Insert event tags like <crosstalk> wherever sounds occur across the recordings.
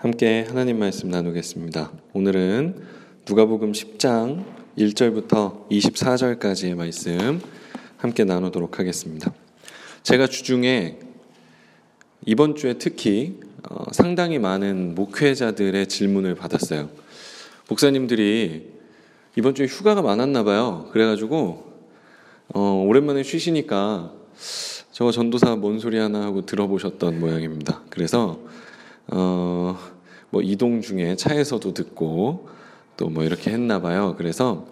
함께 하나님 말씀 나누겠습니다. 오늘은 누가복음 10장 1절부터 24절까지의 말씀 함께 나누도록 하겠습니다. 제가 주중에 이번 주에 특히 어, 상당히 많은 목회자들의 질문을 받았어요. 목사님들이 이번 주에 휴가가 많았나 봐요. 그래가지고 어, 오랜만에 쉬시니까 저거 전도사 뭔 소리 하나 하고 들어보셨던 모양입니다. 그래서 어, 뭐 이동 중에 차에서도 듣고 또 뭐 이렇게 했나 봐요. 그래서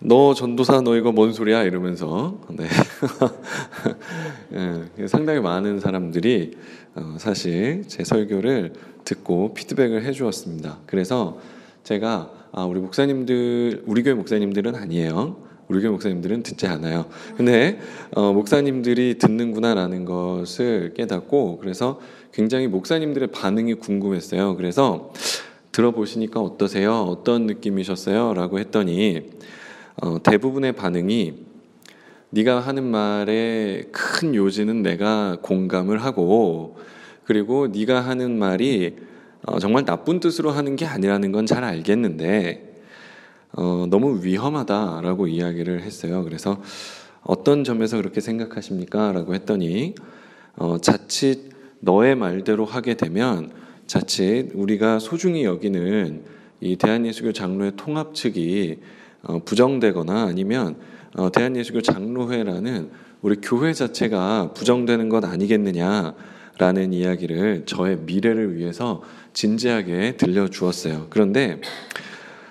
너 전도사 너 이거 뭔 소리야 이러면서 네. <laughs> 네, 상당히 많은 사람들이 어, 사실 제 설교를 듣고 피드백을 해주었습니다. 그래서 제가 아, 우리 목사님들 우리 교회 목사님들은 아니에요. 우리 교회 목사님들은 듣지 않아요. 근데 어, 목사님들이 듣는구나라는 것을 깨닫고 그래서 굉장히 목사님들의 반응이 궁금했어요. 그래서 들어보시니까 어떠세요? 어떤 느낌이셨어요? 라고 했더니 어, 대부분의 반응이 네가 하는 말에 큰 요지는 내가 공감을 하고 그리고 네가 하는 말이 어, 정말 나쁜 뜻으로 하는 게 아니라는 건 잘 알겠는데 어, 너무 위험하다라고 이야기를 했어요. 그래서 어떤 점에서 그렇게 생각하십니까? 라고 했더니 어, 자칫 너의 말대로 하게 되면 자칫 우리가 소중히 여기는 이 대한예수교 장로회 통합 측이 어, 부정되거나 아니면 어, 대한예수교 장로회라는 우리 교회 자체가 부정되는 것 아니겠느냐라는 이야기를 저의 미래를 위해서 진지하게 들려주었어요. 그런데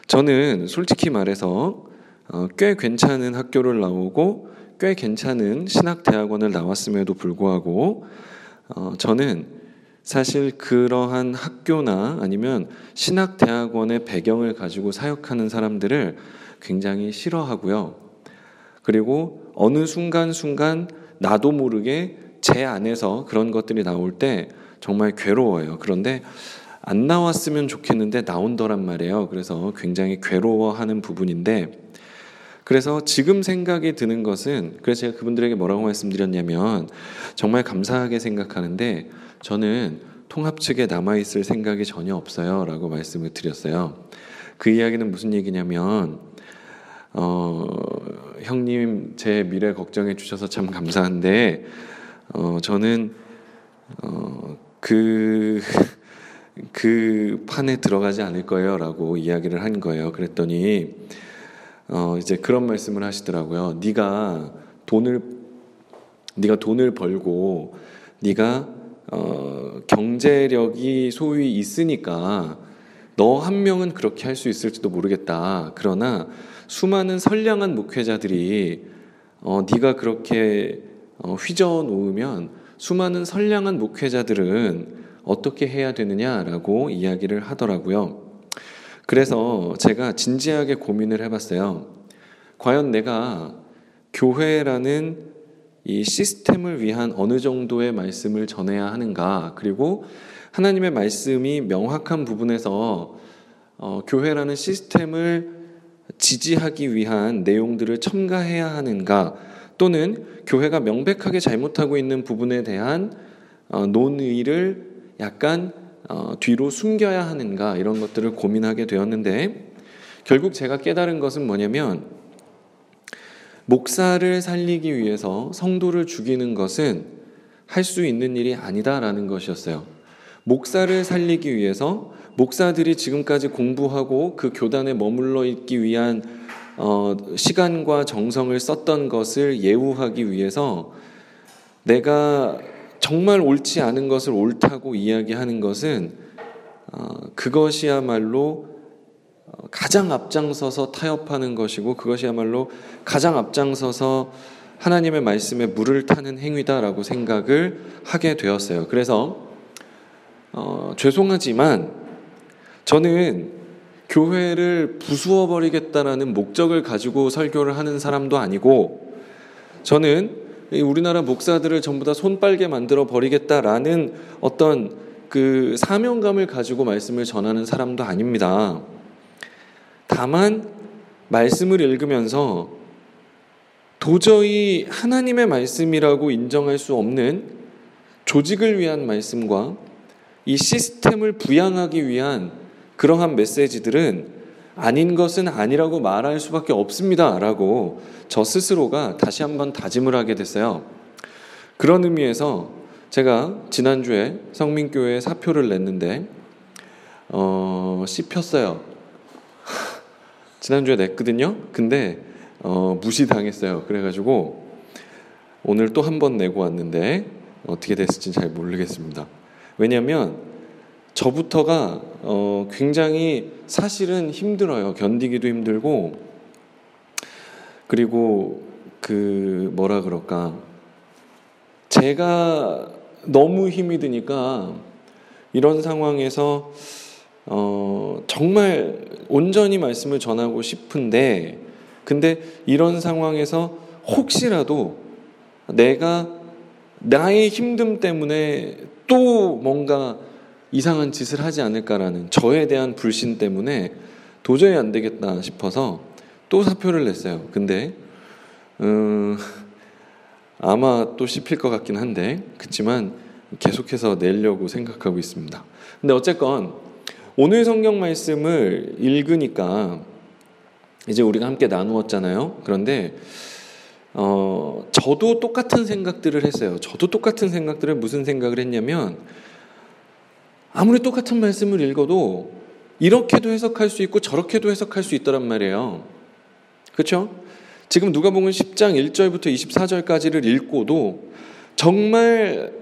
저는 솔직히 말해서 어, 꽤 괜찮은 학교를 나오고 꽤 괜찮은 신학대학원을 나왔음에도 불구하고 어, 저는 사실 그러한 학교나 아니면 신학 대학원의 배경을 가지고 사역하는 사람들을 굉장히 싫어하고요. 그리고 어느 순간순간 나도 모르게 제 안에서 그런 것들이 나올 때 정말 괴로워요. 그런데 안 나왔으면 좋겠는데 나온더란 말이에요. 그래서 굉장히 괴로워하는 부분인데 그래서 지금 생각이 드는 것은 그래서 제가 그분들에게 뭐라고 말씀드렸냐면 정말 감사하게 생각하는데 저는 통합 측에 남아 있을 생각이 전혀 없어요라고 말씀을 드렸어요. 그 이야기는 무슨 얘기냐면 어, 형님 제 미래 걱정해 주셔서 참 감사한데 어, 저는 어, 그그 판에 들어가지 않을 거예요라고 이야기를 한 거예요. 그랬더니 어 이제 그런 말씀을 하시더라고요. 네가 돈을 네가 돈을 벌고 네가 어 경제력이 소위 있으니까 너 한 명은 그렇게 할 수 있을지도 모르겠다. 그러나 수많은 선량한 목회자들이 어 네가 그렇게 어 휘저어 놓으면 수많은 선량한 목회자들은 어떻게 해야 되느냐라고 이야기를 하더라고요. 그래서 제가 진지하게 고민을 해봤어요. 과연 내가 교회라는 이 시스템을 위한 어느 정도의 말씀을 전해야 하는가, 그리고 하나님의 말씀이 명확한 부분에서 어, 교회라는 시스템을 지지하기 위한 내용들을 첨가해야 하는가, 또는 교회가 명백하게 잘못하고 있는 부분에 대한 어, 논의를 약간 어, 뒤로 숨겨야 하는가 이런 것들을 고민하게 되었는데 결국 제가 깨달은 것은 뭐냐면 목사를 살리기 위해서 성도를 죽이는 것은 할 수 있는 일이 아니다라는 것이었어요. 목사를 살리기 위해서 목사들이 지금까지 공부하고 그 교단에 머물러 있기 위한 어, 시간과 정성을 썼던 것을 예우하기 위해서 내가 정말 옳지 않은 것을 옳다고 이야기하는 것은 어, 그것이야말로 어, 가장 앞장서서 타협하는 것이고 그것이야말로 가장 앞장서서 하나님의 말씀에 물을 타는 행위다라고 생각을 하게 되었어요. 그래서 어, 죄송하지만 저는 교회를 부수어 버리겠다라는 목적을 가지고 설교를 하는 사람도 아니고 저는 우리나라 목사들을 전부 다 손빨개 만들어 버리겠다라는 어떤 그 사명감을 가지고 말씀을 전하는 사람도 아닙니다. 다만 말씀을 읽으면서 도저히 하나님의 말씀이라고 인정할 수 없는 조직을 위한 말씀과 이 시스템을 부양하기 위한 그러한 메시지들은 아닌 것은 아니라고 말할 수밖에 없습니다. 라고 저 스스로가 다시 한번 다짐을 하게 됐어요. 그런 의미에서 제가 지난주에 성민교회 사표를 냈는데, 어, 씹혔어요. <laughs> 지난주에 냈거든요. 근데, 어, 무시당했어요. 그래가지고 오늘 또 한 번 내고 왔는데 어떻게 됐을지 잘 모르겠습니다. 왜냐하면 저부터가 어, 굉장히 사실은 힘들어요. 견디기도 힘들고 그리고 그 뭐라 그럴까 제가 너무 힘이 드니까 이런 상황에서 어, 정말 온전히 말씀을 전하고 싶은데 근데 이런 상황에서 혹시라도 내가 나의 힘듦 때문에 또 뭔가 이상한 짓을 하지 않을까라는 저에 대한 불신 때문에 도저히 안 되겠다 싶어서 또 사표를 냈어요. 근데 음, 아마 또 씹힐 것 같긴 한데 그렇지만 계속해서 내려고 생각하고 있습니다. 근데 어쨌건 오늘 성경 말씀을 읽으니까 이제 우리가 함께 나누었잖아요. 그런데 어, 저도 똑같은 생각들을 했어요. 저도 똑같은 생각들을 무슨 생각을 했냐면 아무리 똑같은 말씀을 읽어도 이렇게도 해석할 수 있고 저렇게도 해석할 수 있더란 말이에요. 그렇죠? 지금 누가복음 10장 1절부터 24절까지를 읽고도 정말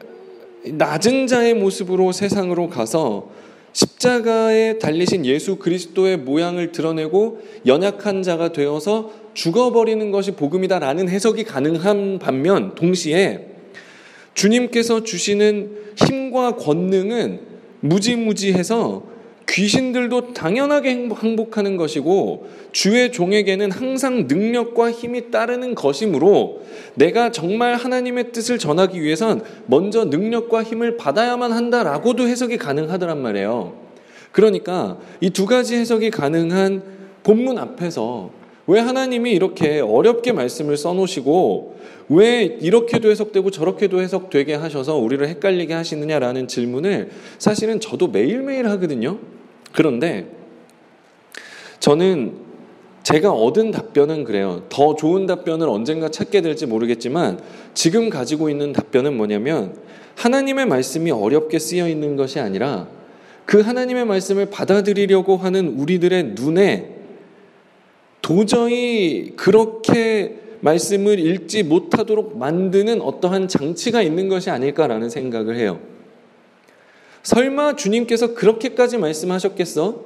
낮은 자의 모습으로 세상으로 가서 십자가에 달리신 예수 그리스도의 모양을 드러내고 연약한 자가 되어서 죽어버리는 것이 복음이다라는 해석이 가능한 반면 동시에 주님께서 주시는 힘과 권능은 무지무지해서 귀신들도 당연하게 항복하는 것이고 주의 종에게는 항상 능력과 힘이 따르는 것이므로 내가 정말 하나님의 뜻을 전하기 위해선 먼저 능력과 힘을 받아야만 한다라고도 해석이 가능하더란 말이에요. 그러니까 이 두 가지 해석이 가능한 본문 앞에서 왜 하나님이 이렇게 어렵게 말씀을 써놓으시고 왜 이렇게도 해석되고 저렇게도 해석되게 하셔서 우리를 헷갈리게 하시느냐라는 질문을 사실은 저도 매일매일 하거든요. 그런데 저는 제가 얻은 답변은 그래요. 더 좋은 답변을 언젠가 찾게 될지 모르겠지만 지금 가지고 있는 답변은 뭐냐면 하나님의 말씀이 어렵게 쓰여 있는 것이 아니라 그 하나님의 말씀을 받아들이려고 하는 우리들의 눈에 도저히 그렇게 말씀을 읽지 못하도록 만드는 어떠한 장치가 있는 것이 아닐까라는 생각을 해요. 설마 주님께서 그렇게까지 말씀하셨겠어?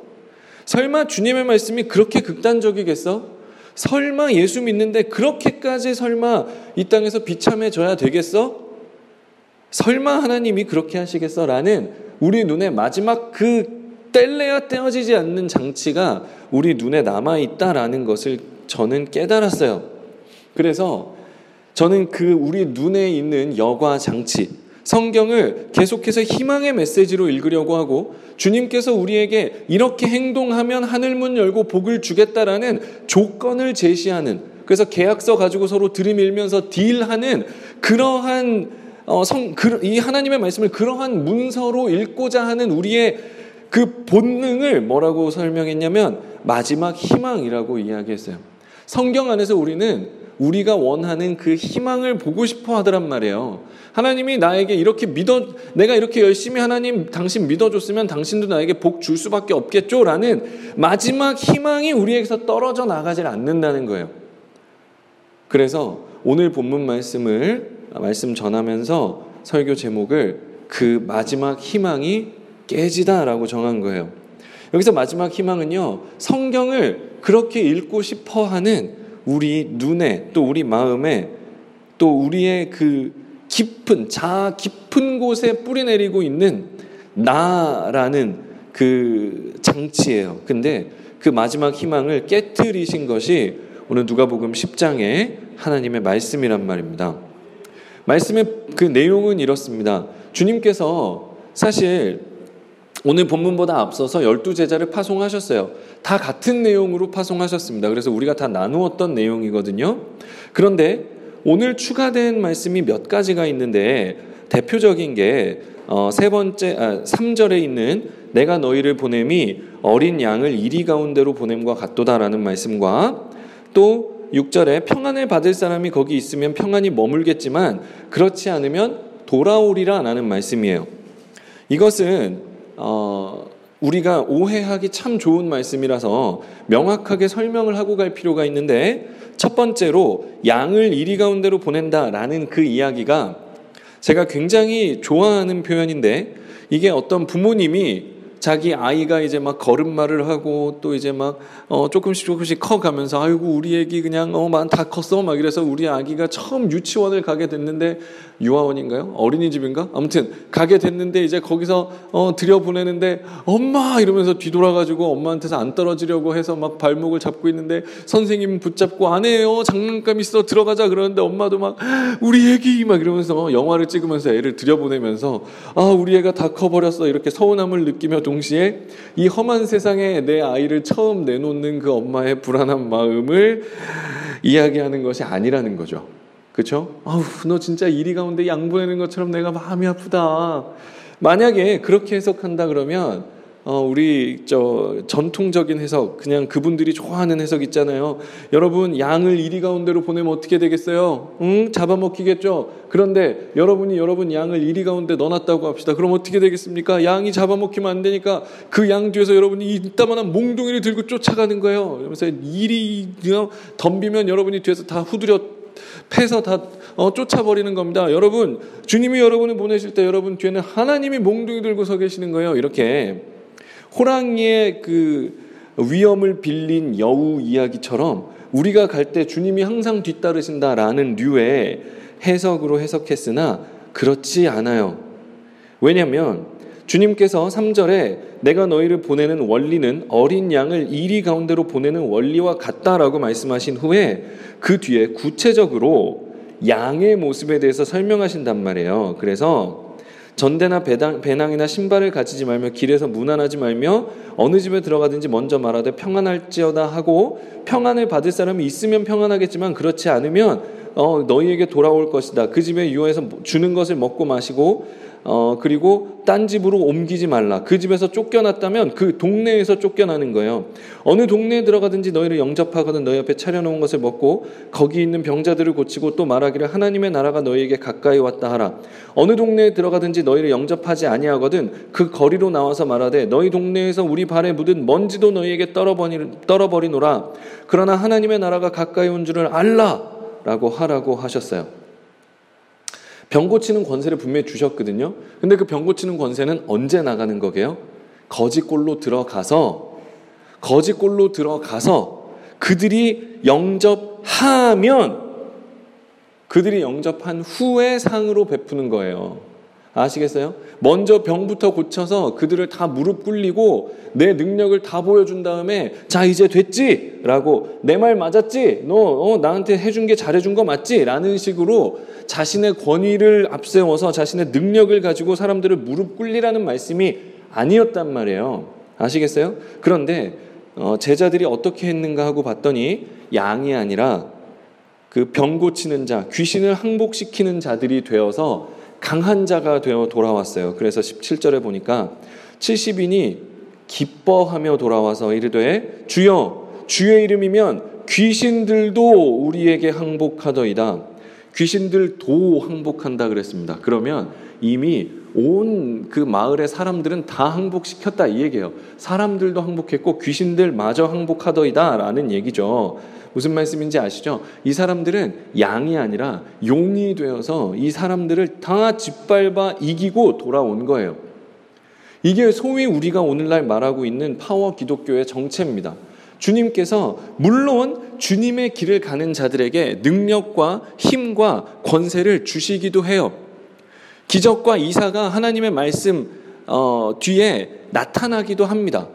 설마 주님의 말씀이 그렇게 극단적이겠어? 설마 예수 믿는데 그렇게까지 설마 이 땅에서 비참해져야 되겠어? 설마 하나님이 그렇게 하시겠어? 라는 우리 눈에 마지막 그 뗄래야 떼어지지 않는 장치가 우리 눈에 남아 있다라는 것을 저는 깨달았어요. 그래서 저는 그 우리 눈에 있는 여과 장치, 성경을 계속해서 희망의 메시지로 읽으려고 하고 주님께서 우리에게 이렇게 행동하면 하늘문 열고 복을 주겠다라는 조건을 제시하는 그래서 계약서 가지고 서로 들이밀면서 딜하는 그러한 어, 성, 그, 이 하나님의 말씀을 그러한 문서로 읽고자 하는 우리의 그 본능을 뭐라고 설명했냐면 마지막 희망이라고 이야기했어요. 성경 안에서 우리는 우리가 원하는 그 희망을 보고 싶어 하더란 말이에요. 하나님이 나에게 이렇게 믿어, 내가 이렇게 열심히 하나님 당신 믿어줬으면 당신도 나에게 복 줄 수밖에 없겠죠? 라는 마지막 희망이 우리에게서 떨어져 나가질 않는다는 거예요. 그래서 오늘 본문 말씀을 말씀 전하면서 설교 제목을 그 마지막 희망이 깨지다라고 정한 거예요. 여기서 마지막 희망은요, 성경을 그렇게 읽고 싶어 하는 우리 눈에 또 우리 마음에 또 우리의 그 깊은, 자 깊은 곳에 뿌리 내리고 있는 나라는 그 장치예요. 근데 그 마지막 희망을 깨뜨리신 것이 오늘 누가복음 10장의 하나님의 말씀이란 말입니다. 말씀의 그 내용은 이렇습니다. 주님께서 사실 오늘 본문보다 앞서서 열두 제자를 파송하셨어요. 다 같은 내용으로 파송하셨습니다. 그래서 우리가 다 나누었던 내용이거든요. 그런데 오늘 추가된 말씀이 몇 가지가 있는데 대표적인 게 어, 세 번째 아, 3절에 있는 내가 너희를 보냄이 어린 양을 이리 가운데로 보냄과 같도다라는 말씀과 또 6절에 평안을 받을 사람이 거기 있으면 평안이 머물겠지만 그렇지 않으면 돌아오리라 라는 말씀이에요. 이것은 어, 우리가 오해하기 참 좋은 말씀이라서 명확하게 설명을 하고 갈 필요가 있는데 첫 번째로 양을 이리 가운데로 보낸다라는 그 이야기가 제가 굉장히 좋아하는 표현인데 이게 어떤 부모님이 자기 아이가 이제 막 걸음마를 하고 또 이제 막 어 조금씩 조금씩 커가면서 아이고 우리 애기 그냥 어다 컸어 막 이래서 우리 아기가 처음 유치원을 가게 됐는데 유아원인가요? 어린이집인가? 아무튼 가게 됐는데 이제 거기서 어 들여보내는데 엄마 이러면서 뒤돌아가지고 엄마한테서 안 떨어지려고 해서 막 발목을 잡고 있는데 선생님 붙잡고 안 해요 장난감 있어 들어가자 그러는데 엄마도 막 우리 애기 막 이러면서 영화를 찍으면서 애를 들여보내면서 아 우리 애가 다 커버렸어 이렇게 서운함을 느끼며 동시에 이 험한 세상에 내 아이를 처음 내놓는 그 엄마의 불안한 마음을 이야기하는 것이 아니라는 거죠. 그렇죠? 아우 너 진짜 이리 가운데 양보하는 것처럼 내가 마음이 아프다. 만약에 그렇게 해석한다 그러면 어, 우리 저 전통적인 해석 그냥 그분들이 좋아하는 해석 있잖아요. 여러분 양을 이리 가운데로 보내면 어떻게 되겠어요? 응? 잡아먹히겠죠. 그런데 여러분이 여러분 양을 이리 가운데 넣어놨다고 합시다. 그럼 어떻게 되겠습니까? 양이 잡아먹히면 안 되니까 그 양 뒤에서 여러분이 이따만한 몽둥이를 들고 쫓아가는 거예요. 그러면서 이리 덤비면 여러분이 뒤에서 다 후드려 패서 다 어, 쫓아버리는 겁니다. 여러분, 주님이 여러분을 보내실 때 여러분 뒤에는 하나님이 몽둥이 들고 서 계시는 거예요. 이렇게 호랑이의 그 위험을 빌린 여우 이야기처럼 우리가 갈 때 주님이 항상 뒤따르신다라는 류의 해석으로 해석했으나 그렇지 않아요. 왜냐하면 주님께서 3절에 내가 너희를 보내는 원리는 어린 양을 이리 가운데로 보내는 원리와 같다라고 말씀하신 후에 그 뒤에 구체적으로 양의 모습에 대해서 설명하신단 말이에요. 그래서 전대나 배당, 배낭이나 신발을 가지지 말며 길에서 무난하지 말며 어느 집에 들어가든지 먼저 말하되 평안할지어다 하고 평안을 받을 사람이 있으면 평안하겠지만 그렇지 않으면 어, 너희에게 돌아올 것이다. 그 집에 유해서 주는 것을 먹고 마시고 어, 그리고 딴 집으로 옮기지 말라. 그 집에서 쫓겨났다면 그 동네에서 쫓겨나는 거예요. 어느 동네에 들어가든지 너희를 영접하거든 너희 앞에 차려놓은 것을 먹고 거기 있는 병자들을 고치고 또 말하기를 하나님의 나라가 너희에게 가까이 왔다 하라. 어느 동네에 들어가든지 너희를 영접하지 아니하거든 그 거리로 나와서 말하되 너희 동네에서 우리 발에 묻은 먼지도 너희에게 떨어버리노라. 그러나 하나님의 나라가 가까이 온 줄을 알라. 라고 하라고 하셨어요. 병 고치는 권세를 분명히 주셨거든요. 근데 그 병 고치는 권세는 언제 나가는 거게요? 거짓골로 들어가서 거짓골로 들어가서 그들이 영접하면 그들이 영접한 후에 상으로 베푸는 거예요. 아시겠어요? 먼저 병부터 고쳐서 그들을 다 무릎 꿇리고 내 능력을 다 보여준 다음에 자 이제 됐지? 라고 내 말 맞았지? 너 어, 나한테 해준 게 잘해준 거 맞지? 라는 식으로 자신의 권위를 앞세워서 자신의 능력을 가지고 사람들을 무릎 꿇리라는 말씀이 아니었단 말이에요. 아시겠어요? 그런데 어, 제자들이 어떻게 했는가 하고 봤더니 양이 아니라 그 병 고치는 자, 귀신을 항복시키는 자들이 되어서 강한 자가 되어 돌아왔어요. 그래서 17절에 보니까 70인이 기뻐하며 돌아와서 이르되 주여 주의 이름이면 귀신들도 우리에게 항복하더이다. 귀신들도 항복한다 그랬습니다. 그러면 이미 온 그 마을의 사람들은 다 항복시켰다 이 얘기예요. 사람들도 항복했고 귀신들마저 항복하더이다 라는 얘기죠. 무슨 말씀인지 아시죠? 이 사람들은 양이 아니라 용이 되어서 이 사람들을 다 짓밟아 이기고 돌아온 거예요. 이게 소위 우리가 오늘날 말하고 있는 파워 기독교의 정체입니다. 주님께서 물론 주님의 길을 가는 자들에게 능력과 힘과 권세를 주시기도 해요. 기적과 이사가 하나님의 말씀 어, 뒤에 나타나기도 합니다.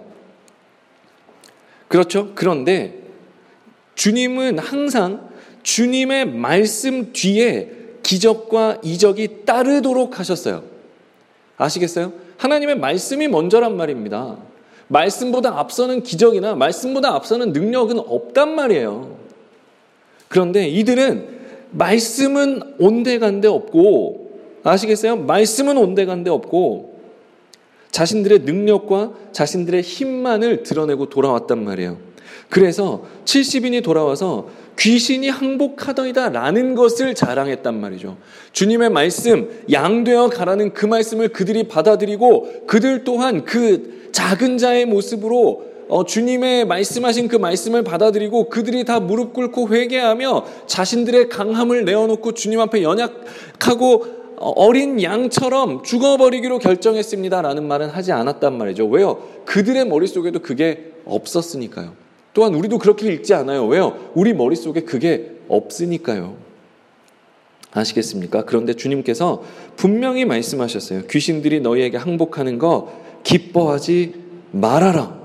그렇죠? 그런데 주님은 항상 주님의 말씀 뒤에 기적과 이적이 따르도록 하셨어요. 아시겠어요? 하나님의 말씀이 먼저란 말입니다. 말씀보다 앞서는 기적이나 말씀보다 앞서는 능력은 없단 말이에요. 그런데 이들은 말씀은 온데간데 없고 아시겠어요? 말씀은 온데간데 없고 자신들의 능력과 자신들의 힘만을 드러내고 돌아왔단 말이에요. 그래서 70인이 돌아와서 귀신이 항복하더이다 라는 것을 자랑했단 말이죠. 주님의 말씀, 양되어 가라는 그 말씀을 그들이 받아들이고 그들 또한 그 작은 자의 모습으로 어, 주님의 말씀하신 그 말씀을 받아들이고 그들이 다 무릎 꿇고 회개하며 자신들의 강함을 내어놓고 주님 앞에 연약하고 어, 어린 양처럼 죽어버리기로 결정했습니다라는 말은 하지 않았단 말이죠. 왜요? 그들의 머릿속에도 그게 없었으니까요. 또한 우리도 그렇게 읽지 않아요. 왜요? 우리 머릿속에 그게 없으니까요. 아시겠습니까? 그런데 주님께서 분명히 말씀하셨어요. 귀신들이 너희에게 항복하는 거 기뻐하지 말아라.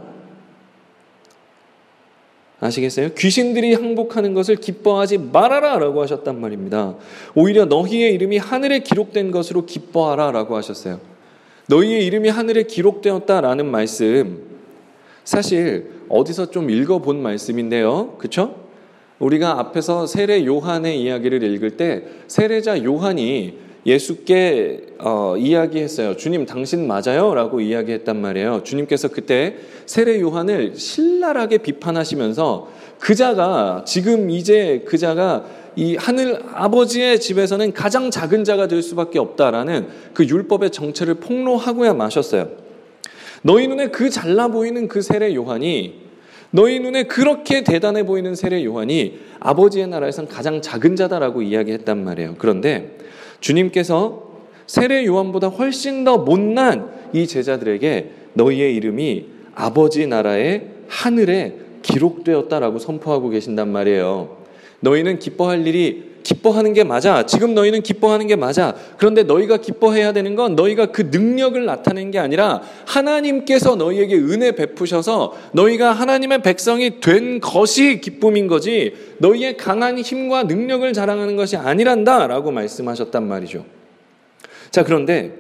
아시겠어요? 귀신들이 항복하는 것을 기뻐하지 말아라 라고 하셨단 말입니다. 오히려 너희의 이름이 하늘에 기록된 것으로 기뻐하라 라고 하셨어요. 너희의 이름이 하늘에 기록되었다 라는 말씀, 사실 어디서 좀 읽어본 말씀인데요. 그쵸? 우리가 앞에서 세례 요한의 이야기를 읽을 때 세례자 요한이 예수께 어, 이야기했어요. 주님, 당신 맞아요? 라고 이야기했단 말이에요. 주님께서 그때 세례 요한을 신랄하게 비판하시면서 그자가 지금 이제 그자가 이 하늘 아버지의 집에서는 가장 작은 자가 될 수밖에 없다라는 그 율법의 정체를 폭로하고야 마셨어요. 너희 눈에 그 잘나 보이는 그 세례 요한이 너희 눈에 그렇게 대단해 보이는 세례 요한이 아버지의 나라에선 가장 작은 자다라고 이야기했단 말이에요. 그런데 주님께서 세례 요한보다 훨씬 더 못난 이 제자들에게 너희의 이름이 아버지 나라의 하늘에 기록되었다라고 선포하고 계신단 말이에요. 너희는 기뻐할 일이 기뻐하는 게 맞아. 지금 너희는 기뻐하는 게 맞아. 그런데 너희가 기뻐해야 되는 건 너희가 그 능력을 나타낸 게 아니라 하나님께서 너희에게 은혜 베푸셔서 너희가 하나님의 백성이 된 것이 기쁨인 거지 너희의 강한 힘과 능력을 자랑하는 것이 아니란다 라고 말씀하셨단 말이죠. 자, 그런데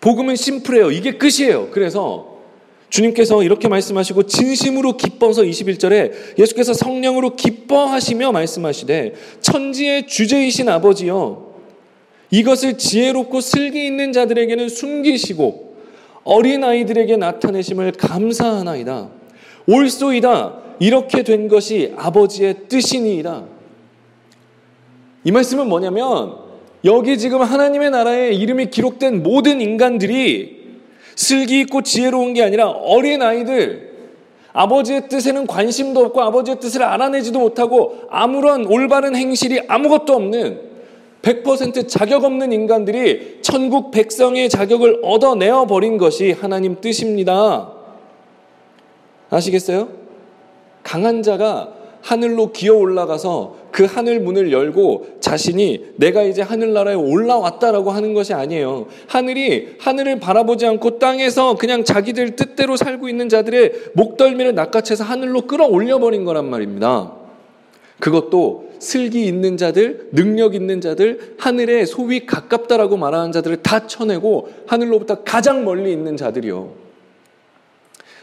복음은 심플해요. 이게 끝이에요. 그래서 주님께서 이렇게 말씀하시고 진심으로 기뻐서 21절에 예수께서 성령으로 기뻐하시며 말씀하시되 천지의 주제이신 아버지여 이것을 지혜롭고 슬기 있는 자들에게는 숨기시고 어린 아이들에게 나타내심을 감사하나이다. 옳소이다. 이렇게 된 것이 아버지의 뜻이니이다. 이 말씀은 뭐냐면 여기 지금 하나님의 나라에 이름이 기록된 모든 인간들이 슬기 있고 지혜로운 게 아니라 어린 아이들, 아버지의 뜻에는 관심도 없고 아버지의 뜻을 알아내지도 못하고 아무런 올바른 행실이 아무것도 없는 100% 자격 없는 인간들이 천국 백성의 자격을 얻어내어 버린 것이 하나님 뜻입니다. 아시겠어요? 강한 자가 하늘로 기어 올라가서 그 하늘 문을 열고 자신이 내가 이제 하늘나라에 올라왔다라고 하는 것이 아니에요. 하늘이 하늘을 바라보지 않고 땅에서 그냥 자기들 뜻대로 살고 있는 자들의 목덜미를 낚아채서 하늘로 끌어올려 버린 거란 말입니다. 그것도 슬기 있는 자들, 능력 있는 자들, 하늘에 소위 가깝다라고 말하는 자들을 다 쳐내고 하늘로부터 가장 멀리 있는 자들이요.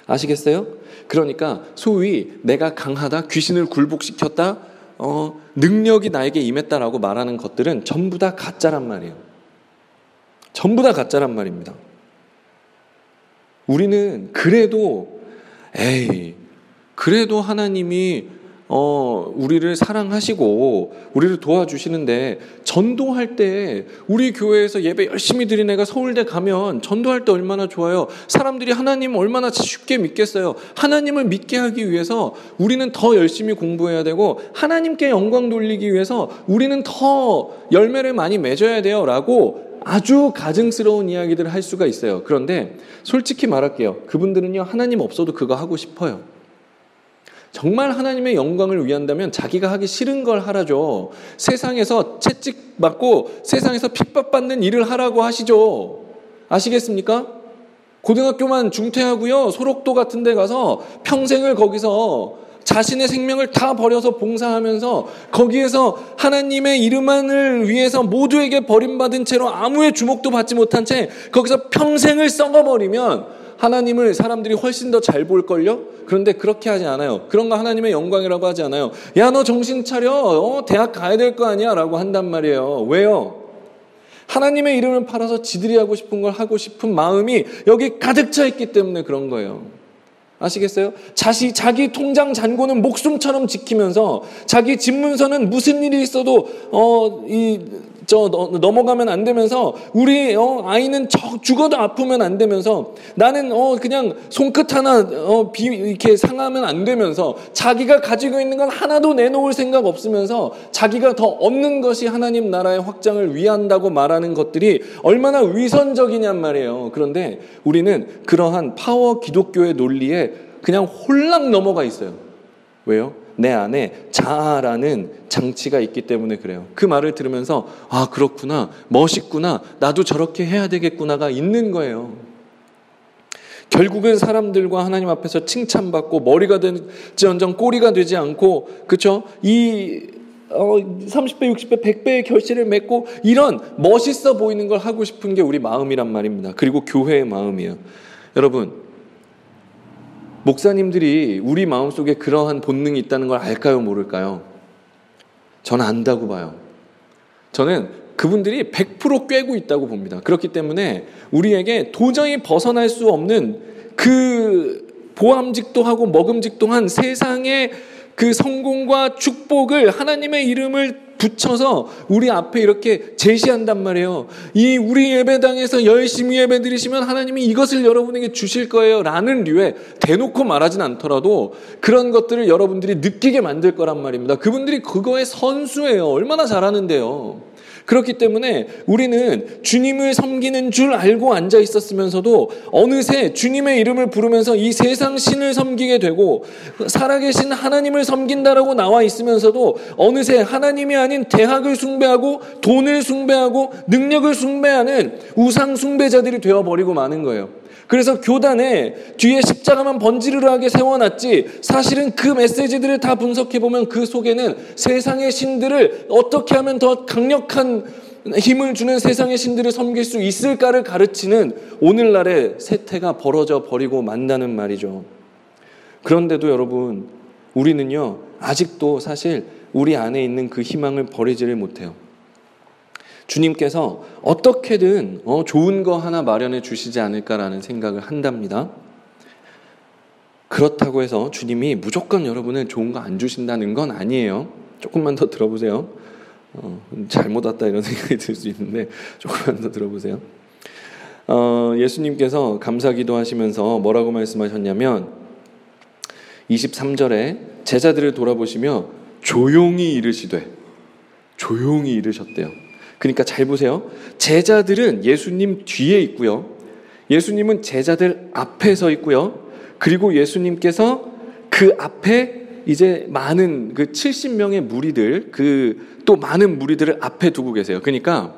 아시겠어요? 그러니까 소위 내가 강하다, 귀신을 굴복시켰다, 어, 능력이 나에게 임했다라고 말하는 것들은 전부 다 가짜란 말이에요. 전부 다 가짜란 말입니다. 우리는 그래도 에이, 그래도 하나님이 어, 우리를 사랑하시고 우리를 도와주시는데 전도할 때 우리 교회에서 예배 열심히 드린 애가 서울대 가면 전도할 때 얼마나 좋아요. 사람들이 하나님 얼마나 쉽게 믿겠어요. 하나님을 믿게 하기 위해서 우리는 더 열심히 공부해야 되고 하나님께 영광 돌리기 위해서 우리는 더 열매를 많이 맺어야 돼요. 라고 아주 가증스러운 이야기들을 할 수가 있어요. 그런데 솔직히 말할게요. 그분들은요, 하나님 없어도 그거 하고 싶어요. 정말 하나님의 영광을 위한다면 자기가 하기 싫은 걸 하라죠. 세상에서 채찍 맞고 세상에서 핍박받는 일을 하라고 하시죠. 아시겠습니까? 고등학교만 중퇴하고요. 소록도 같은 데 가서 평생을 거기서 자신의 생명을 다 버려서 봉사하면서 거기에서 하나님의 이름만을 위해서 모두에게 버림받은 채로 아무의 주목도 받지 못한 채 거기서 평생을 썩어버리면 하나님을 사람들이 훨씬 더 잘 볼걸요? 그런데 그렇게 하지 않아요. 그런 거 하나님의 영광이라고 하지 않아요. 야, 너 정신 차려. 어, 대학 가야 될 거 아니야? 라고 한단 말이에요. 왜요? 하나님의 이름을 팔아서 지들이 하고 싶은 걸 하고 싶은 마음이 여기 가득 차 있기 때문에 그런 거예요. 아시겠어요? 자시, 자기 통장 잔고는 목숨처럼 지키면서 자기 집문서는 무슨 일이 있어도, 어, 이, 저, 넘어가면 안 되면서 우리, 어, 아이는 저, 죽어도 아프면 안 되면서 나는, 어, 그냥 손끝 하나, 어, 비, 이렇게 상하면 안 되면서 자기가 가지고 있는 건 하나도 내놓을 생각 없으면서 자기가 더 얻는 것이 하나님 나라의 확장을 위한다고 말하는 것들이 얼마나 위선적이냔 말이에요. 그런데 우리는 그러한 파워 기독교의 논리에 그냥 홀랑 넘어가 있어요. 왜요? 내 안에 자아라는 장치가 있기 때문에 그래요. 그 말을 들으면서 아 그렇구나 멋있구나 나도 저렇게 해야 되겠구나가 있는 거예요. 결국은 사람들과 하나님 앞에서 칭찬받고 머리가 되지언정 꼬리가 되지 않고 그쵸 이 어, 30배, 60배, 100배의 결실을 맺고 이런 멋있어 보이는 걸 하고 싶은 게 우리 마음이란 말입니다. 그리고 교회의 마음이에요. 여러분, 목사님들이 우리 마음속에 그러한 본능이 있다는 걸 알까요, 모를까요? 저는 안다고 봐요. 저는 그분들이 100% 꿰고 있다고 봅니다. 그렇기 때문에 우리에게 도저히 벗어날 수 없는 그 보암직도 하고 먹음직도 한 세상의 그 성공과 축복을 하나님의 이름을 붙여서 우리 앞에 이렇게 제시한단 말이에요. 이 우리 예배당에서 열심히 예배 드리시면 하나님이 이것을 여러분에게 주실 거예요. 라는 류에 대놓고 말하진 않더라도 그런 것들을 여러분들이 느끼게 만들 거란 말입니다. 그분들이 그거에 선수예요. 얼마나 잘하는데요. 그렇기 때문에 우리는 주님을 섬기는 줄 알고 앉아 있었으면서도 어느새 주님의 이름을 부르면서 이 세상 신을 섬기게 되고 살아계신 하나님을 섬긴다라고 나와 있으면서도 어느새 하나님이 아닌 대학을 숭배하고 돈을 숭배하고 능력을 숭배하는 우상 숭배자들이 되어버리고 마는 거예요. 그래서 교단에 뒤에 십자가만 번지르르하게 세워놨지 사실은 그 메시지들을 다 분석해보면 그 속에는 세상의 신들을 어떻게 하면 더 강력한 힘을 주는 세상의 신들을 섬길 수 있을까를 가르치는 오늘날의 세태가 벌어져 버리고 만다는 말이죠. 그런데도 여러분, 우리는요, 아직도 사실 우리 안에 있는 그 희망을 버리지를 못해요. 주님께서 어떻게든 어, 좋은 거 하나 마련해 주시지 않을까라는 생각을 한답니다. 그렇다고 해서 주님이 무조건 여러분은 좋은 거 안 주신다는 건 아니에요. 조금만 더 들어보세요. 어, 잘못 왔다 이런 <laughs> 생각이 들 수 있는데 조금만 더 들어보세요. 어, 예수님께서 감사기도 하시면서 뭐라고 말씀하셨냐면 23절에 제자들을 돌아보시며 조용히 이르시되 조용히 이르셨대요. 그러니까 잘 보세요. 제자들은 예수님 뒤에 있고요. 예수님은 제자들 앞에 서 있고요. 그리고 예수님께서 그 앞에 이제 많은 그 70명의 무리들, 그 또 많은 무리들을 앞에 두고 계세요. 그러니까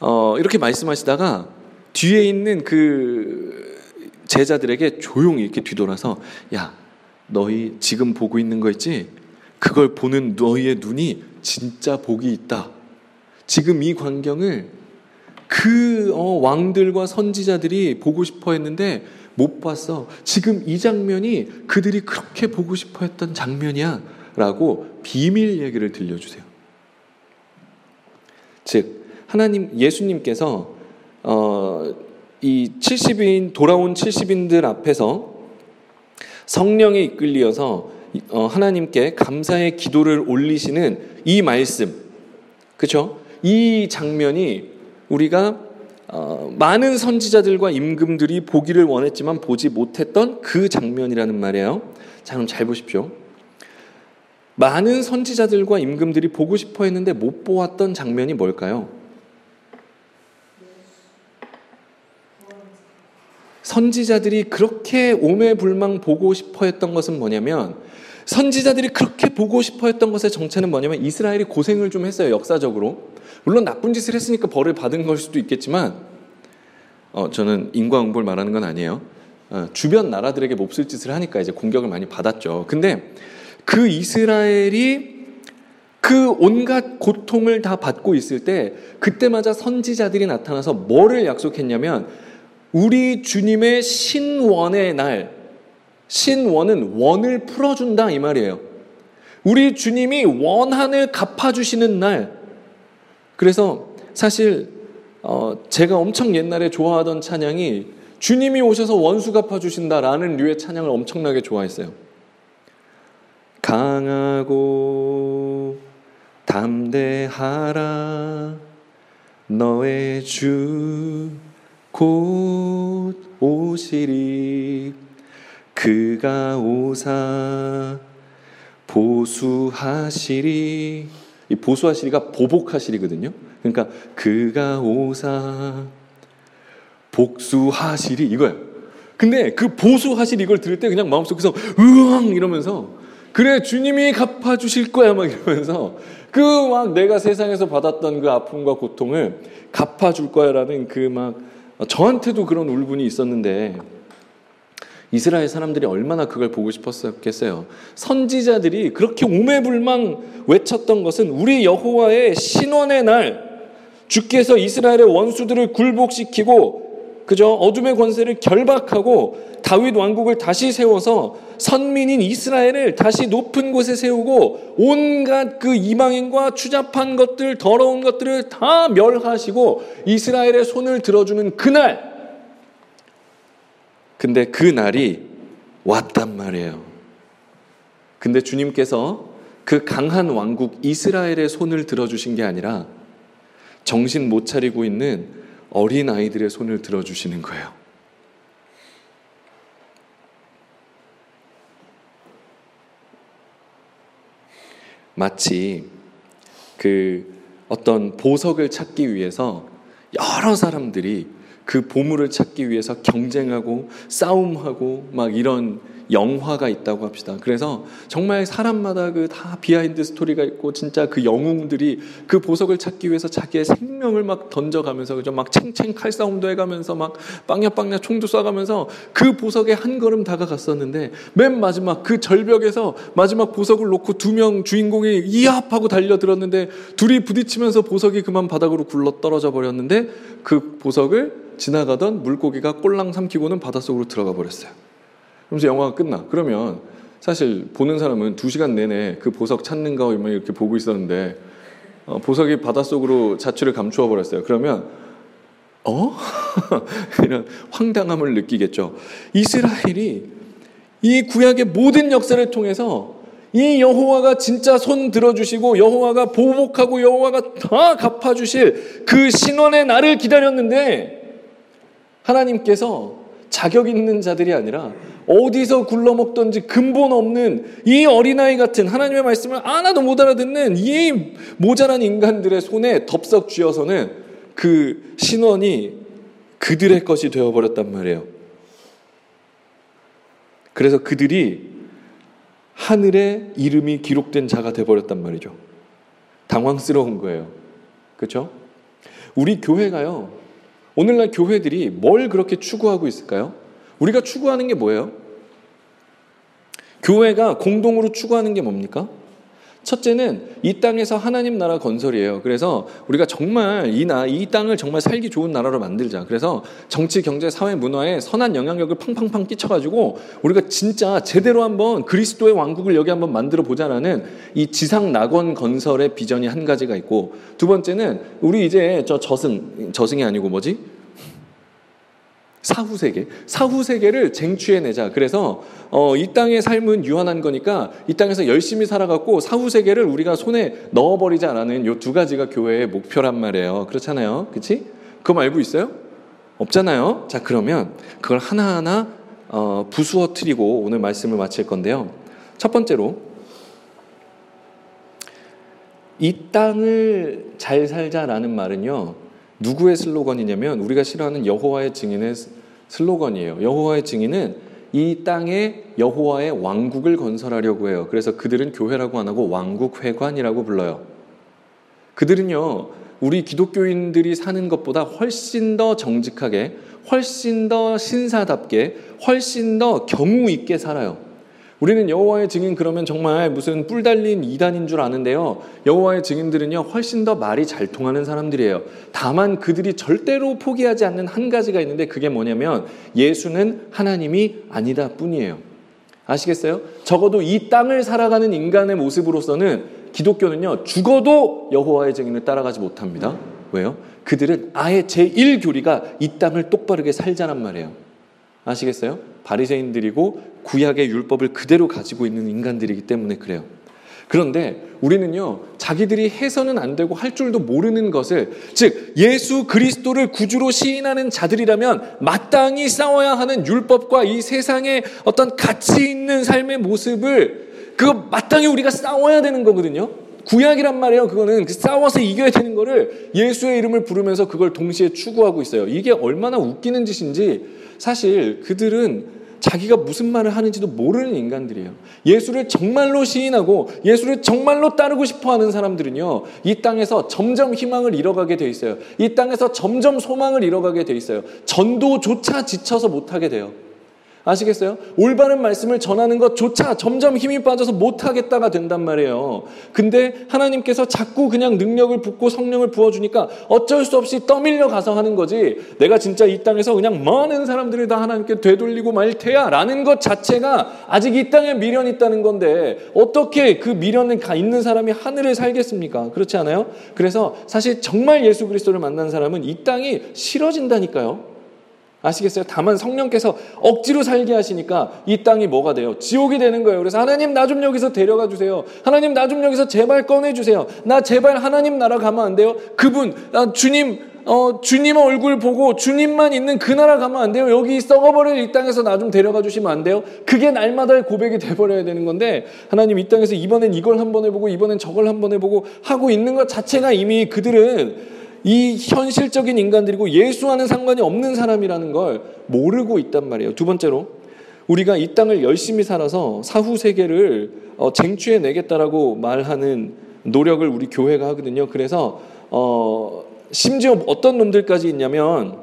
어, 이렇게 말씀하시다가 뒤에 있는 그 제자들에게 조용히 이렇게 뒤돌아서 야, 너희 지금 보고 있는 거 있지? 그걸 보는 너희의 눈이 진짜 복이 있다. 지금 이 광경을 그 어, 왕들과 선지자들이 보고 싶어 했는데 못 봤어. 지금 이 장면이 그들이 그렇게 보고 싶어 했던 장면이야. 라고 비밀 얘기를 들려주세요. 즉, 하나님, 예수님께서, 어, 이 70인, 돌아온 70인들 앞에서 성령에 이끌리어서 어, 하나님께 감사의 기도를 올리시는 이 말씀, 그쵸? 이 장면이 우리가 어, 많은 선지자들과 임금들이 보기를 원했지만 보지 못했던 그 장면이라는 말이에요. 자, 그럼 잘 보십시오. 많은 선지자들과 임금들이 보고 싶어 했는데 못 보았던 장면이 뭘까요? 선지자들이 그렇게 오매불망 보고 싶어 했던 것은 뭐냐면 선지자들이 그렇게 보고 싶어 했던 것의 정체는 뭐냐면 이스라엘이 고생을 좀 했어요, 역사적으로. 물론 나쁜 짓을 했으니까 벌을 받은 걸 수도 있겠지만, 어, 저는 인과응보를 말하는 건 아니에요. 어, 주변 나라들에게 몹쓸 짓을 하니까 이제 공격을 많이 받았죠. 근데 그 이스라엘이 그 온갖 고통을 다 받고 있을 때 그때마다 선지자들이 나타나서 뭐를 약속했냐면 우리 주님의 신원의 날, 신원은 원을 풀어준다 이 말이에요. 우리 주님이 원한을 갚아주시는 날. 그래서 사실 어, 제가 엄청 옛날에 좋아하던 찬양이 주님이 오셔서 원수 갚아주신다라는 류의 찬양을 엄청나게 좋아했어요. 강하고 담대하라 너의 주 곧 오시리 그가 오사 보수하시리 이 보수하시리가 보복하시리거든요. 그러니까 그가 오사 복수하시리 이거예요. 근데 그 보수하시리 이걸 들을 때 그냥 마음속에서 으앙 이러면서 그래 주님이 갚아주실 거야 막 이러면서 그 막 내가 세상에서 받았던 그 아픔과 고통을 갚아줄 거야라는 그 막 저한테도 그런 울분이 있었는데 이스라엘 사람들이 얼마나 그걸 보고 싶었겠어요. 선지자들이 그렇게 오매불망 외쳤던 것은 우리 여호와의 신원의 날 주께서 이스라엘의 원수들을 굴복시키고 그저 어둠의 권세를 결박하고 다윗 왕국을 다시 세워서 선민인 이스라엘을 다시 높은 곳에 세우고 온갖 그 이방인과 추잡한 것들 더러운 것들을 다 멸하시고 이스라엘의 손을 들어주는 그날 근데 그 날이 왔단 말이에요. 근데 주님께서 그 강한 왕국 이스라엘의 손을 들어주신 게 아니라 정신 못 차리고 있는 어린 아이들의 손을 들어주시는 거예요. 마치 그 어떤 보석을 찾기 위해서 여러 사람들이 그 보물을 찾기 위해서 경쟁하고 싸움하고 막 이런 영화가 있다고 합시다. 그래서 정말 사람마다 그 다 behind story가 있고 진짜 그 영웅들이 그 보석을 찾기 위해서 자기의 생명을 막 던져가면서 그죠 막 챙챙 칼싸움도 해가면서 막 빵야 빵야 총도 쏴가면서 그 보석에 한 걸음 다가갔었는데 맨 마지막 그 절벽에서 마지막 보석을 놓고 두 명 주인공이 이얍하고 달려들었는데 둘이 부딪히면서 보석이 그만 바닥으로 굴러 떨어져 버렸는데 그 보석을 지나가던 물고기가 꼴랑 삼키고는 바닷속으로 들어가 버렸어요. 그러면서 영화가 끝나. 그러면 사실 보는 사람은 두 시간 내내 그 보석 찾는 거 이렇게 보고 있었는데 어, 보석이 바닷속으로 자취를 감추어 버렸어요. 그러면 어? <laughs> 이런 황당함을 느끼겠죠. 이스라엘이 이 구약의 모든 역사를 통해서 이 여호와가 진짜 손 들어주시고 여호와가 보복하고 여호와가 다 갚아주실 그 신원의 날을 기다렸는데 하나님께서 자격 있는 자들이 아니라 어디서 굴러먹던지 근본 없는 이 어린아이 같은 하나님의 말씀을 하나도 못 알아듣는 이 모자란 인간들의 손에 덥석 쥐어서는 그 신원이 그들의 것이 되어버렸단 말이에요. 그래서 그들이 하늘에 이름이 기록된 자가 되어버렸단 말이죠. 당황스러운 거예요. 그렇죠? 우리 교회가요. 오늘날 교회들이 뭘 그렇게 추구하고 있을까요? 우리가 추구하는 게 뭐예요? 교회가 공동으로 추구하는 게 뭡니까? 첫째는 이 땅에서 하나님 나라 건설이에요. 그래서 우리가 정말 이, 나, 이 땅을 정말 살기 좋은 나라로 만들자. 그래서 정치, 경제, 사회, 문화에 선한 영향력을 팡팡팡 끼쳐가지고 우리가 진짜 제대로 한번 그리스도의 왕국을 여기 한번 만들어 보자라는 이 지상 낙원 건설의 비전이 한 가지가 있고 두 번째는 우리 이제 저 저승, 저승이 아니고 뭐지? 사후 세계, 사후 세계를 쟁취해내자. 그래서 어, 이 땅의 삶은 유한한 거니까 이 땅에서 열심히 살아갖고 사후 세계를 우리가 손에 넣어버리자라는 요 두 가지가 교회의 목표란 말이에요. 그렇잖아요, 그렇지? 그거 알고 있어요? 없잖아요. 자 그러면 그걸 하나하나 어, 부수어트리고 오늘 말씀을 마칠 건데요. 첫 번째로 이 땅을 잘 살자라는 말은요. 누구의 슬로건이냐면 우리가 싫어하는 여호와의 증인의 슬로건이에요. 여호와의 증인은 이 땅에 여호와의 왕국을 건설하려고 해요. 그래서 그들은 교회라고 안 하고 왕국회관이라고 불러요. 그들은요, 우리 기독교인들이 사는 것보다 훨씬 더 정직하게, 훨씬 더 신사답게, 훨씬 더 경우 있게 살아요. 우리는 여호와의 증인 그러면 정말 무슨 뿔 달린 이단인 줄 아는데요. 여호와의 증인들은요 훨씬 더 말이 잘 통하는 사람들이에요. 다만 그들이 절대로 포기하지 않는 한 가지가 있는데 그게 뭐냐면 예수는 하나님이 아니다 뿐이에요. 아시겠어요? 적어도 이 땅을 살아가는 인간의 모습으로서는 기독교는요 죽어도 여호와의 증인을 따라가지 못합니다. 왜요? 그들은 아예 제1교리가 이 땅을 똑바르게 살자란 말이에요. 아시겠어요? 바리새인들이고 구약의 율법을 그대로 가지고 있는 인간들이기 때문에 그래요. 그런데 우리는요, 자기들이 해서는 안 되고 할 줄도 모르는 것을, 즉, 예수 그리스도를 구주로 시인하는 자들이라면 마땅히 싸워야 하는 율법과 이 세상의 어떤 가치 있는 삶의 모습을, 그거 마땅히 우리가 싸워야 되는 거거든요. 구약이란 말이에요. 그거는 그 싸워서 이겨야 되는 거를 예수의 이름을 부르면서 그걸 동시에 추구하고 있어요. 이게 얼마나 웃기는 짓인지 사실 그들은 자기가 무슨 말을 하는지도 모르는 인간들이에요. 예수를 정말로 시인하고 예수를 정말로 따르고 싶어 하는 사람들은요, 이 땅에서 점점 희망을 잃어가게 돼 있어요. 이 땅에서 점점 소망을 잃어가게 돼 있어요. 전도조차 지쳐서 못하게 돼요. 아시겠어요? 올바른 말씀을 전하는 것조차 점점 힘이 빠져서 못하겠다가 된단 말이에요. 근데 하나님께서 자꾸 그냥 능력을 붓고 성령을 부어주니까 어쩔 수 없이 떠밀려 가서 하는 거지. 내가 진짜 이 땅에서 그냥 많은 사람들이 다 하나님께 되돌리고 말 테야. 라는 것 자체가 아직 이 땅에 미련이 있다는 건데 어떻게 그 미련을 있는 사람이 하늘을 살겠습니까? 그렇지 않아요? 그래서 사실 정말 예수 그리스도를 만난 사람은 이 땅이 싫어진다니까요. 아시겠어요? 다만 성령께서 억지로 살게 하시니까 이 땅이 뭐가 돼요? 지옥이 되는 거예요. 그래서 하나님 나 좀 여기서 데려가 주세요. 하나님 나 좀 여기서 제발 꺼내 주세요. 나 제발 하나님 나라 가면 안 돼요? 그분 아, 주님 어, 주님 얼굴 보고 주님만 있는 그 나라 가면 안 돼요. 여기 썩어버릴 이 땅에서 나 좀 데려가 주시면 안 돼요. 그게 날마다의 고백이 돼버려야 되는 건데 하나님 이 땅에서 이번엔 이걸 한번 해보고 이번엔 저걸 한번 해보고 하고 있는 것 자체가 이미 그들은 이 현실적인 인간들이고 예수와는 상관이 없는 사람이라는 걸 모르고 있단 말이에요. 두 번째로 우리가 이 땅을 열심히 살아서 사후 세계를 어, 쟁취해 내겠다라고 말하는 노력을 우리 교회가 하거든요. 그래서 어, 심지어 어떤 놈들까지 있냐면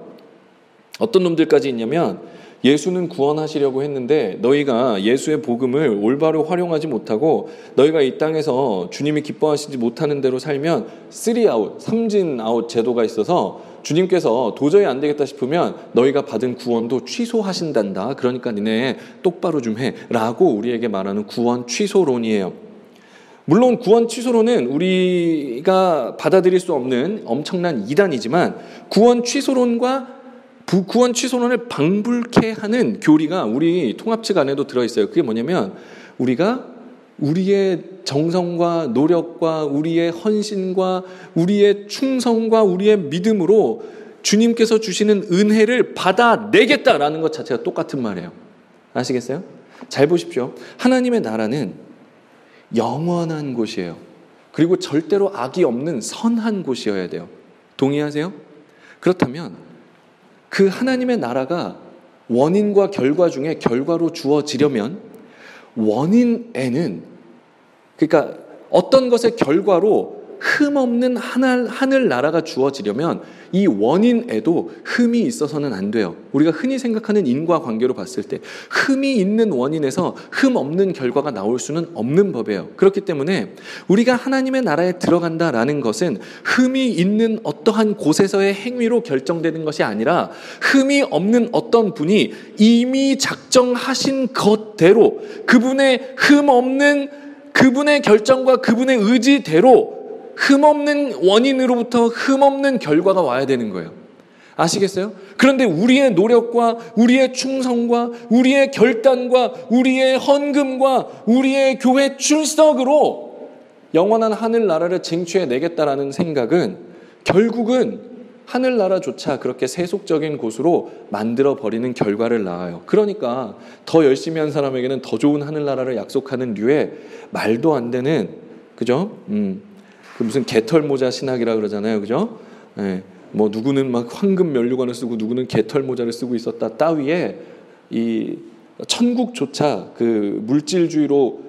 어떤 놈들까지 있냐면 예수는 구원하시려고 했는데 너희가 예수의 복음을 올바로 활용하지 못하고 너희가 이 땅에서 주님이 기뻐하시지 못하는 대로 살면 쓰리 아웃, 삼진 아웃 제도가 있어서 주님께서 도저히 안 되겠다 싶으면 너희가 받은 구원도 취소하신단다. 그러니까 니네 똑바로 좀 해. 라고 우리에게 말하는 구원 취소론이에요. 물론 구원 취소론은 우리가 받아들일 수 없는 엄청난 이단이지만 구원 취소론과 구원 취소론을 방불케 하는 교리가 우리 통합측 안에도 들어있어요. 그게 뭐냐면 우리가 우리의 정성과 노력과 우리의 헌신과 우리의 충성과 우리의 믿음으로 주님께서 주시는 은혜를 받아내겠다라는 것 자체가 똑같은 말이에요. 아시겠어요? 잘 보십시오. 하나님의 나라는 영원한 곳이에요. 그리고 절대로 악이 없는 선한 곳이어야 돼요. 동의하세요? 그렇다면 그 하나님의 나라가 원인과 결과 중에 결과로 주어지려면 원인에는 그러니까 어떤 것의 결과로 흠없는 하늘, 하늘 나라가 주어지려면 이 원인에도 흠이 있어서는 안 돼요. 우리가 흔히 생각하는 인과 관계로 봤을 때 흠이 있는 원인에서 흠 없는 결과가 나올 수는 없는 법이에요. 그렇기 때문에 우리가 하나님의 나라에 들어간다라는 것은 흠이 있는 어떠한 곳에서의 행위로 결정되는 것이 아니라 흠이 없는 어떤 분이 이미 작정하신 것대로 그분의 흠 없는 그분의 결정과 그분의 의지대로 흠없는 원인으로부터 흠없는 결과가 와야 되는 거예요. 아시겠어요? 그런데 우리의 노력과 우리의 충성과 우리의 결단과 우리의 헌금과 우리의 교회 출석으로 영원한 하늘나라를 쟁취해 내겠다라는 생각은 결국은 하늘나라조차 그렇게 세속적인 곳으로 만들어 버리는 결과를 낳아요. 그러니까 더 열심히 한 사람에게는 더 좋은 하늘나라를 약속하는 류의 말도 안 되는 그죠? 음. 그 무슨 개털 모자 신학이라 그러잖아요, 그죠? 예, 뭐 누구는 막 황금 면류관을 쓰고 누구는 개털 모자를 쓰고 있었다 따위에 이 천국조차 그 물질주의로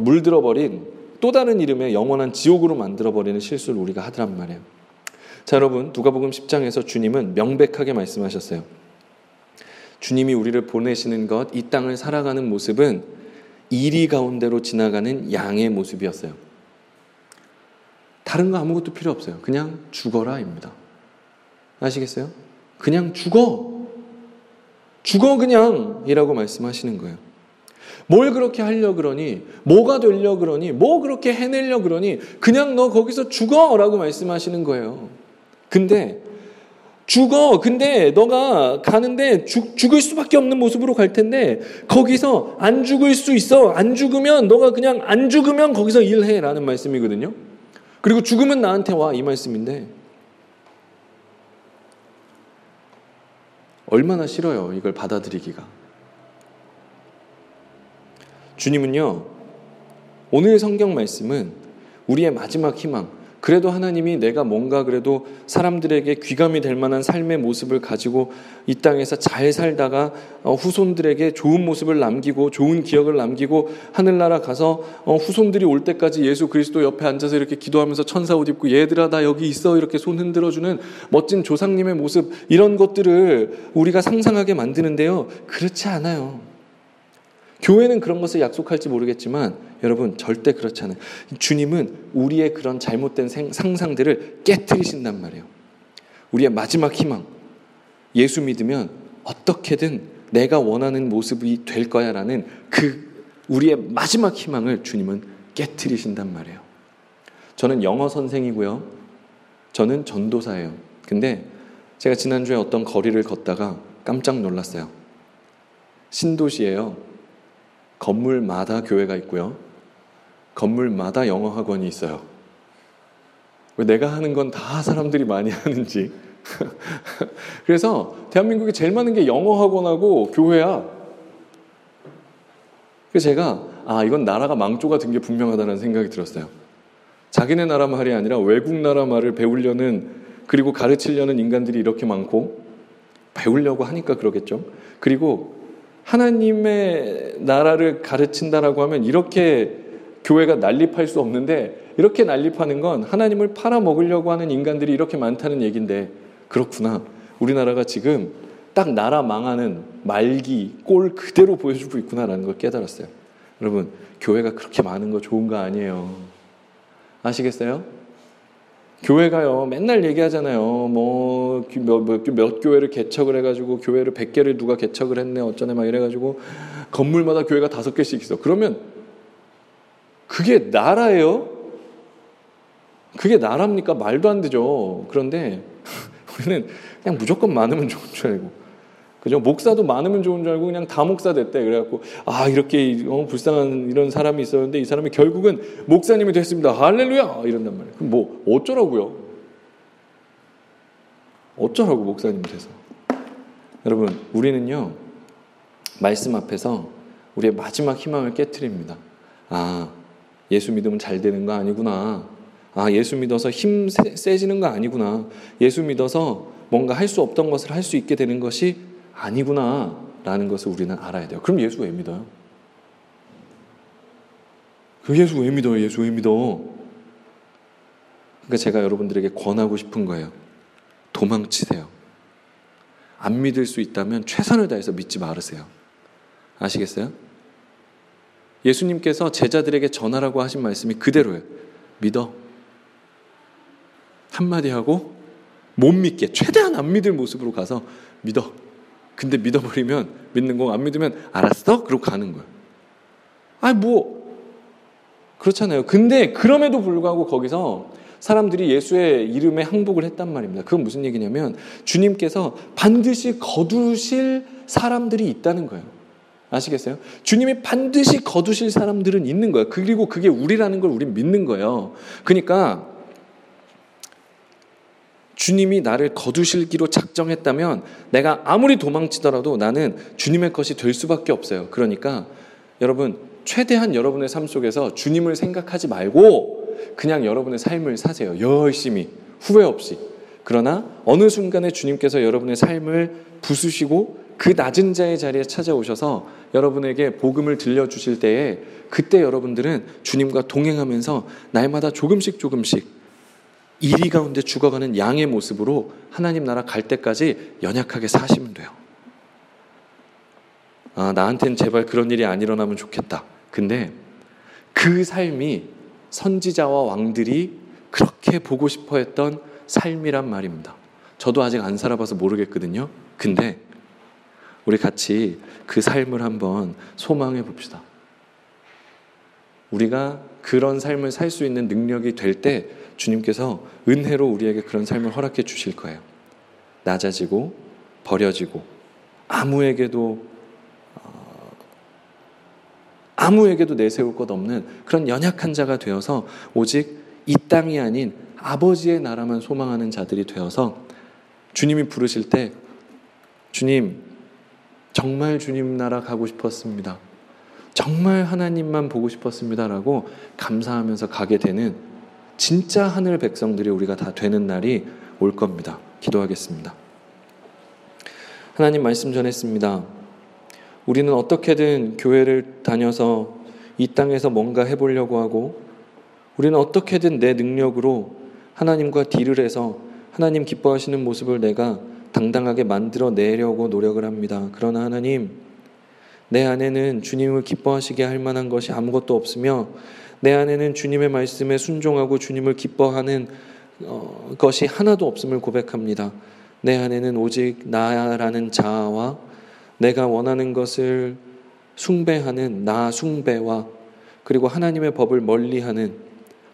물들어 버린 또 다른 이름의 영원한 지옥으로 만들어 버리는 실수를 우리가 하더란 말이에요. 자, 여러분, 누가복음 10장에서 주님은 명백하게 말씀하셨어요. 주님이 우리를 보내시는 것, 이 땅을 살아가는 모습은 이리 가운데로 지나가는 양의 모습이었어요. 다른 거 아무것도 필요 없어요. 그냥 죽어라입니다. 아시겠어요? 그냥 죽어. 죽어 그냥 이라고 말씀하시는 거예요. 뭘 그렇게 하려 그러니? 뭐가 되려 그러니? 뭐 그렇게 해내려 그러니? 그냥 너 거기서 죽어 라고 말씀하시는 거예요. 근데 죽어. 근데 너가 가는데 죽, 죽을 수밖에 없는 모습으로 갈 텐데 거기서 안 죽을 수 있어. 안 죽으면 너가 그냥 안 죽으면 거기서 일해. 라는 말씀이거든요. 그리고 죽으면 나한테 와. 이 말씀인데 얼마나 싫어요. 이걸 받아들이기가. 주님은요, 오늘 성경 말씀은 우리의 마지막 희망, 그래도 하나님이 내가 뭔가 그래도 사람들에게 귀감이 될 만한 삶의 모습을 가지고 이 땅에서 잘 살다가 어, 후손들에게 좋은 모습을 남기고 좋은 기억을 남기고 하늘나라 가서 어, 후손들이 올 때까지 예수 그리스도 옆에 앉아서 이렇게 기도하면서 천사 옷 입고 얘들아 나 여기 있어 이렇게 손 흔들어주는 멋진 조상님의 모습 이런 것들을 우리가 상상하게 만드는데요. 그렇지 않아요. 교회는 그런 것을 약속할지 모르겠지만 여러분 절대 그렇지 않아요. 주님은 우리의 그런 잘못된 상상들을 깨뜨리신단 말이에요. 우리의 마지막 희망. 예수 믿으면 어떻게든 내가 원하는 모습이 될 거야라는 그 우리의 마지막 희망을 주님은 깨뜨리신단 말이에요. 저는 영어 선생이고요. 저는 전도사예요. 근데 제가 지난주에 어떤 거리를 걷다가 깜짝 놀랐어요. 신도시예요. 건물마다 교회가 있고요. 건물마다 영어 학원이 있어요. 왜 내가 하는 건 다 사람들이 많이 하는지. <laughs> 그래서 대한민국에 제일 많은 게 영어 학원하고 교회야. 그래서 제가 아 이건 나라가 망조가 된 게 분명하다는 생각이 들었어요. 자기네 나라 말이 아니라 외국 나라 말을 배우려는 그리고 가르치려는 인간들이 이렇게 많고 배우려고 하니까 그러겠죠. 그리고 하나님의 나라를 가르친다라고 하면 이렇게 교회가 난립할 수 없는데 이렇게 난립하는 건 하나님을 팔아먹으려고 하는 인간들이 이렇게 많다는 얘기인데 그렇구나. 우리나라가 지금 딱 나라 망하는 말기 꼴 그대로 보여주고 있구나라는 걸 깨달았어요. 여러분, 교회가 그렇게 많은 거 좋은 거 아니에요. 아시겠어요? 교회가요, 맨날 얘기하잖아요. 뭐, 몇, 몇, 몇 교회를 개척을 해가지고, 교회를 100개를 누가 개척을 했네, 어쩌네, 막 이래가지고, 건물마다 교회가 다섯 개씩 있어. 그러면, 그게 나라예요? 그게 나랍니까? 말도 안 되죠. 그런데, <laughs> 우리는 그냥 무조건 많으면 좋은 줄 알고, 그죠? 목사도 많으면 좋은 줄 알고 그냥 다 목사 됐대. 그래갖고 아 이렇게 어, 불쌍한 이런 사람이 있었는데 이 사람이 결국은 목사님이 됐습니다. 할렐루야 이런단 말이에요. 그럼 뭐 어쩌라고요? 어쩌라고 목사님이 돼서? 여러분 우리는요 말씀 앞에서 우리의 마지막 희망을 깨뜨립니다. 아 예수 믿으면 잘 되는 거 아니구나. 아 예수 믿어서 힘 세지는 거 아니구나. 예수 믿어서 뭔가 할 수 없던 것을 할 수 있게 되는 것이 아니구나 라는 것을 우리는 알아야 돼요. 그럼 예수 왜 믿어요? 그 예수 왜 믿어요? 예수 왜 믿어? 그러니까 제가 여러분들에게 권하고 싶은 거예요. 도망치세요. 안 믿을 수 있다면 최선을 다해서 믿지 말으세요. 아시겠어요? 예수님께서 제자들에게 전하라고 하신 말씀이 그대로예요. 믿어. 한마디 하고 못 믿게 최대한 안 믿을 모습으로 가서 믿어. 근데 믿어버리면 믿는 거 안 믿으면 알았어? 그러고 가는 거야. 아니 뭐 그렇잖아요. 근데 그럼에도 불구하고 거기서 사람들이 예수의 이름에 항복을 했단 말입니다. 그건 무슨 얘기냐면 주님께서 반드시 거두실 사람들이 있다는 거예요. 아시겠어요? 주님이 반드시 거두실 사람들은 있는 거예요. 그리고 그게 우리라는 걸 우린 믿는 거예요. 그러니까 주님이 나를 거두실기로 작정했다면 내가 아무리 도망치더라도 나는 주님의 것이 될 수밖에 없어요. 그러니까 여러분 최대한 여러분의 삶 속에서 주님을 생각하지 말고 그냥 여러분의 삶을 사세요. 열심히 후회 없이. 그러나 어느 순간에 주님께서 여러분의 삶을 부수시고 그 낮은 자의 자리에 찾아오셔서 여러분에게 복음을 들려주실 때에 그때 여러분들은 주님과 동행하면서 날마다 조금씩 조금씩 이리 가운데 죽어가는 양의 모습으로 하나님 나라 갈 때까지 연약하게 사시면 돼요. 아, 나한테는 제발 그런 일이 안 일어나면 좋겠다. 근데 그 삶이 선지자와 왕들이 그렇게 보고 싶어 했던 삶이란 말입니다. 저도 아직 안 살아봐서 모르겠거든요. 근데 우리 같이 그 삶을 한번 소망해 봅시다. 우리가 그런 삶을 살 수 있는 능력이 될 때 주님께서 은혜로 우리에게 그런 삶을 허락해 주실 거예요. 낮아지고 버려지고 아무에게도 어, 아무에게도 내세울 것 없는 그런 연약한 자가 되어서 오직 이 땅이 아닌 아버지의 나라만 소망하는 자들이 되어서 주님이 부르실 때 주님 정말 주님 나라 가고 싶었습니다. 정말 하나님만 보고 싶었습니다라고 감사하면서 가게 되는 진짜 하늘 백성들이 우리가 다 되는 날이 올 겁니다. 기도하겠습니다. 하나님 말씀 전했습니다. 우리는 어떻게든 교회를 다녀서 이 땅에서 뭔가 해보려고 하고 우리는 어떻게든 내 능력으로 하나님과 딜을 해서 하나님 기뻐하시는 모습을 내가 당당하게 만들어 내려고 노력을 합니다. 그러나 하나님, 내 안에는 주님을 기뻐하시게 할 만한 것이 아무것도 없으며 내 안에는 주님의 말씀에 순종하고 주님을 기뻐하는 어, 것이 하나도 없음을 고백합니다. 내 안에는 오직 나라는 자아와 내가 원하는 것을 숭배하는 나 숭배와 그리고 하나님의 법을 멀리하는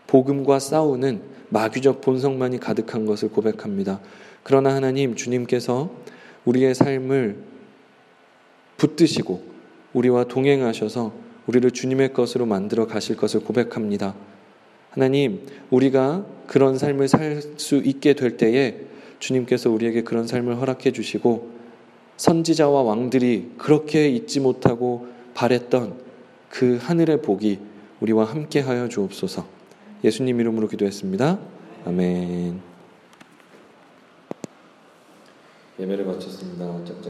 복음과 싸우는 마귀적 본성만이 가득한 것을 고백합니다. 그러나 하나님 주님께서 우리의 삶을 붙드시고 우리와 동행하셔서 우리를 주님의 것으로 만들어 가실 것을 고백합니다. 하나님, 우리가 그런 삶을 살 수 있게 될 때에 주님께서 우리에게 그런 삶을 허락해 주시고 선지자와 왕들이 그렇게 잊지 못하고 바랬던 그 하늘의 복이 우리와 함께 하여 주옵소서. 예수님 이름으로 기도했습니다. 아멘. 예배를 마쳤습니다.